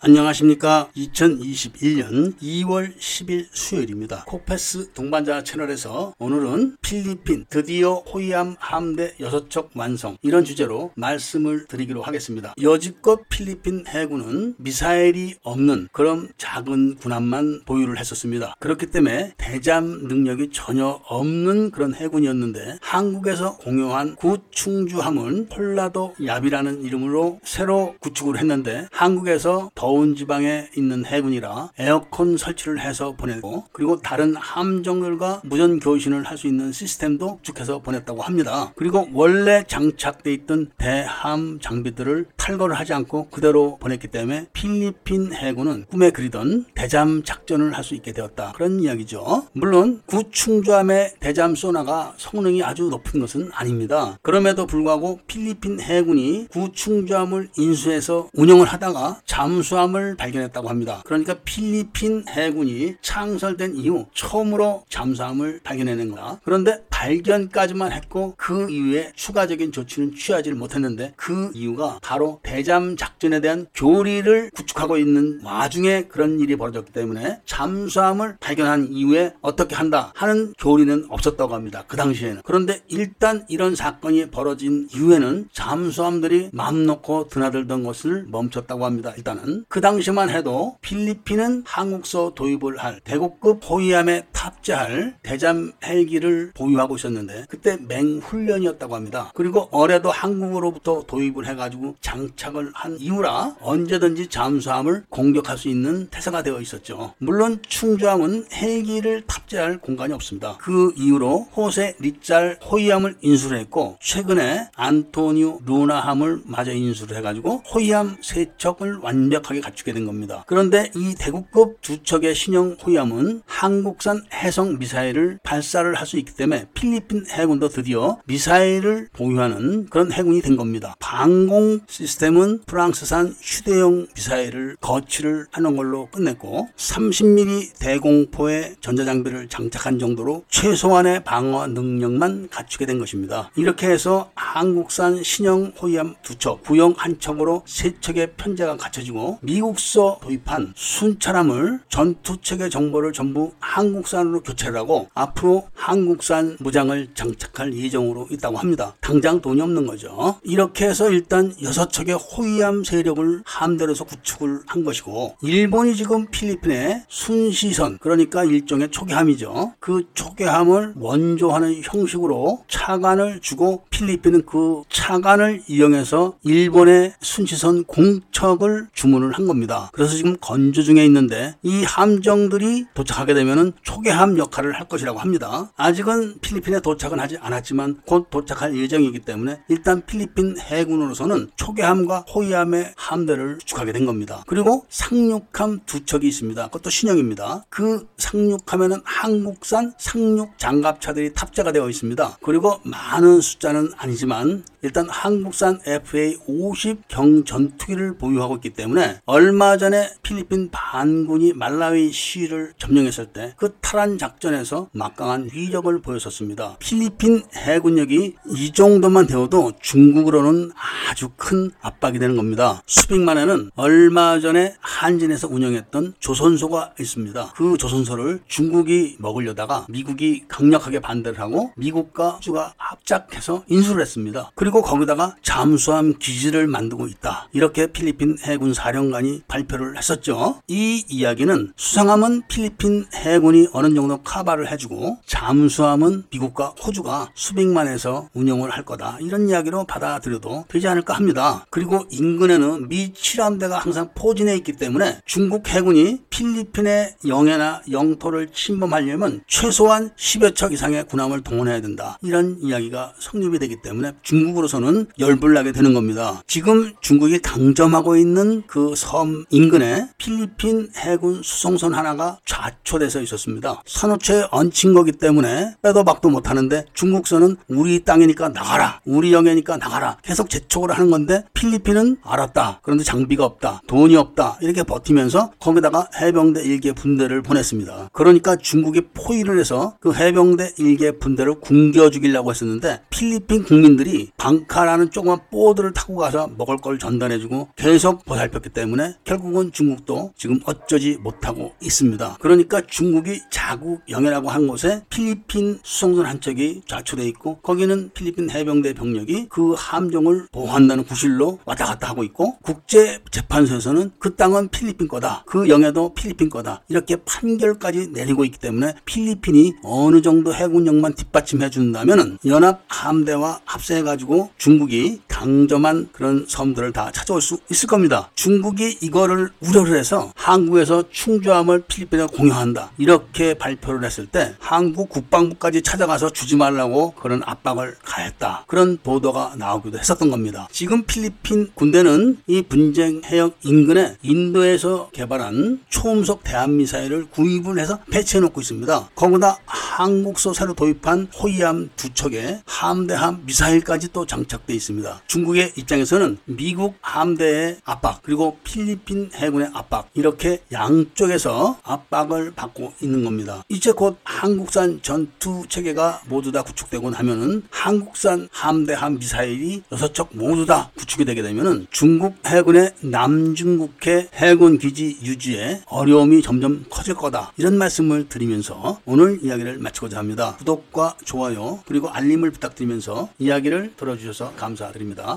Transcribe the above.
안녕하십니까. 2021년 2월 10일 수요일입니다. 코페스 동반자 채널에서 오늘은 필리핀 드디어 호위함 함대 6척 완성 이런 주제로 말씀을 드리기로 하겠습니다. 여지껏 필리핀 해군은 미사일이 없는 그런 작은 군함만 보유를 했었습니다. 그렇기 때문에 대잠 능력이 전혀 없는 그런 해군이었는데 한국에서 공여한 구충주함은 콘라도 얍이라는 이름으로 새로 구축을 했는데 한국에서 더 더운 지방에 있는 해군이라 에어컨 설치를 해서 보내고 그리고 다른 함정들과 무전 교신을 할 수 있는 시스템도 구축해서 보냈다고 합니다. 그리고 원래 장착돼 있던 대함 장비들을 탈거를 하지 않고 그대로 보냈기 때문에 필리핀 해군은 꿈에 그리던 대잠 작전을 할 수 있게 되었다. 그런 이야기죠. 물론 구충조함의 대잠 소나가 성능이 아주 높은 것은 아닙니다. 그럼에도 불구하고 필리핀 해군이 구충조함을 인수해서 운영을 하다가 잠수 잠수함을 발견했다고 합니다. 그러니까 필리핀 해군이 창설된 이후 처음으로 잠수함을 발견해낸 거다. 그런데 발견까지만 했고 그 이후에 추가적인 조치는 취하지 못했는데 그 이유가 바로 대잠 작전에 대한 교리를 구축하고 있는 와중에 그런 일이 벌어졌기 때문에 잠수함을 발견한 이후에 어떻게 한다 하는 교리는 없었다고 합니다. 그 당시에는. 그런데 일단 이런 사건이 벌어진 이후에는 잠수함들이 맘 놓고 드나들던 것을 멈췄다고 합니다. 일단은 그 당시만 해도 필리핀은 한국서 도입을 할 대국급 호위함에 탑재할 대잠 헬기를 보유하고 있었는데 그때 맹훈련이었다고 합니다. 그리고 올해도 한국으로부터 도입을 해가지고 장착을 한 이후라 언제든지 잠수함을 공격할 수 있는 태세가 되어 있었죠. 물론 충주함은 헬기를 탑재할 공간이 없습니다. 그 이후로 호세 리짤 호위함을 인수를 했고 최근에 안토니오 루나함을 마저 인수를 해가지고 호위함 세 척을 완벽하게 갖추게 된 겁니다. 그런데 이 대구급 두 척의 신형 호위함은 한국산 해성 미사일을 발사를 할 수 있기 때문에 필리핀 해군도 드디어 미사일을 보유하는 그런 해군이 된 겁니다. 방공 시스템은 프랑스산 휴대용 미사일을 거치를 하는 걸로 끝냈고 30mm 대공포의 전자장비를 장착한 정도로 최소한의 방어 능력만 갖추게 된 것입니다. 이렇게 해서 한국산 신형 호위함 두 척, 구형 한 척으로 세 척의 편제가 갖춰지고 미국서 도입한 순찰함을 전투체계 정보를 전부 한국산 으로 교체를 하고 앞으로 한국산 무장을 장착할 예정으로 있다고 합니다. 당장 돈이 없는 거죠. 이렇게 해서 일단 여섯 척의 호위함 세력을 함대로서 구축을 한 것이고 일본이 지금 필리핀에 순시선 그러니까 일종의 초계함이죠. 그 초계함을 원조하는 형식으로 차관을 주고 필리핀은 그 차관을 이용해서 일본의 순시선 공척을 주문을 한 겁니다. 그래서 지금 건조 중에 있는데 이 함정들이 도착하게 되면 초계 함 역할을 할 것이라고 합니다. 아직은 필리핀에 도착은 하지 않았지만 곧 도착할 예정이기 때문에 일단 필리핀 해군으로서는 초계함과 호위함의 함대를 구축하게 된 겁니다. 그리고 상륙함 두 척이 있습니다. 그것도 신형입니다. 그 상륙함에는 한국산 상륙 장갑차들이 탑재가 되어 있습니다. 그리고 많은 숫자는 아니지만 일단 한국산 FA-50 경전투기를 보유하고 있기 때문에 얼마 전에 필리핀 반군이 말라위 시를 점령했을 때 그 탈환 작전에서 막강한 위력을 보였었습니다. 필리핀 해군력이 이 정도만 되어도 중국으로는 아주 큰 압박이 되는 겁니다. 수백만에는 얼마 전에 한진에서 운영했던 조선소가 있습니다. 그 조선소를 중국이 먹으려다가 미국이 강력하게 반대를 하고 미국과 주가 합작해서 인수를 했습니다. 그리고 거기다가 잠수함 기지를 만들고 있다. 이렇게 필리핀 해군 사령관이 발표를 했었죠. 이 이야기는 수상함은 필리핀 해군이 어느 정도 카바를 해주고 잠수함은 미국과 호주가 수백만에서 운영을 할 거다. 이런 이야기로 받아들여도 되지 않을까 합니다. 그리고 인근에는 미 칠함대가 항상 포진해 있기 때문에 중국 해군이 필리핀의 영해나 영토를 침범하려면 최소한 10여 척 이상의 군함을 동원해야 된다. 이런 이야기가 성립이 되기 때문에 중국 중국으로서는 열불나게 되는 겁니다. 지금 중국이 강점하고 있는 그 섬 인근에 필리핀 해군 수송선 하나가 좌초돼서 있었습니다. 산호초에 얹힌 거기 때문에 빼도 박도 못하는데 중국서는 우리 땅이니까 나가라 우리 영해니까 나가라 계속 재촉을 하는 건데 필리핀은 알았다 그런데 장비가 없다 돈이 없다 이렇게 버티면서 거기다가 해병대 일개 분대를 보냈습니다 그러니까 중국이 포위를 해서 그 해병대 일개 분대를 굶겨 죽이려고 했었는데 필리핀 국민들이 방카라는 조그만 보드를 타고 가서 먹을 걸 전달해주고 계속 보살폈기 때문에 결국은 중국도 지금 어쩌지 못하고 있습니다. 그러니까 중국이 자국 영해라고 한 곳에 필리핀 수송선 한 척이 좌초돼 있고 거기는 필리핀 해병대 병력이 그 함정을 보호한다는 구실로 왔다 갔다 하고 있고 국제 재판소에서는 그 땅은 필리핀 거다. 그 영해도 필리핀 거다. 이렇게 판결까지 내리고 있기 때문에 필리핀이 어느 정도 해군력만 뒷받침해 준다면은 연합 함대와 합세해 가지고 중국이 강점한 그런 섬들을 다 찾아올 수 있을 겁니다. 중국이 이거를 우려를 해서 한국에서 충주함을 필리핀에 공유한다. 이렇게 발표를 했을 때 한국 국방부까지 찾아가서 주지 말라고 그런 압박을 가했다. 그런 보도가 나오기도 했었던 겁니다. 지금 필리핀 군대는 이 분쟁 해역 인근에 인도에서 개발한 초음속 대한미사일을 구입을 해서 배치해 놓고 있습니다. 거기다 한국서 새로 도입한 호위함 두 척에 함대함 미사일까지 또 장착돼 있습니다. 중국의 입장에서는 미국 함대의 압박 그리고 필리핀 해군의 압박 이렇게 양쪽에서 압박을 받고 있는 겁니다. 이제 곧 한국산 전투 체계가 모두 다 구축되고 나면은 한국산 함대함 미사일이 여섯 척 모두 다 구축이 되게 되면은 중국 해군의 남중국해 해군 기지 유지에 어려움이 점점 커질 거다. 이런 말씀을 드리면서 오늘 이야기를 마치고자 합니다. 구독과 좋아요 그리고 알림을 부탁드리면서 이야기를 들어주셔서 감사드립니다.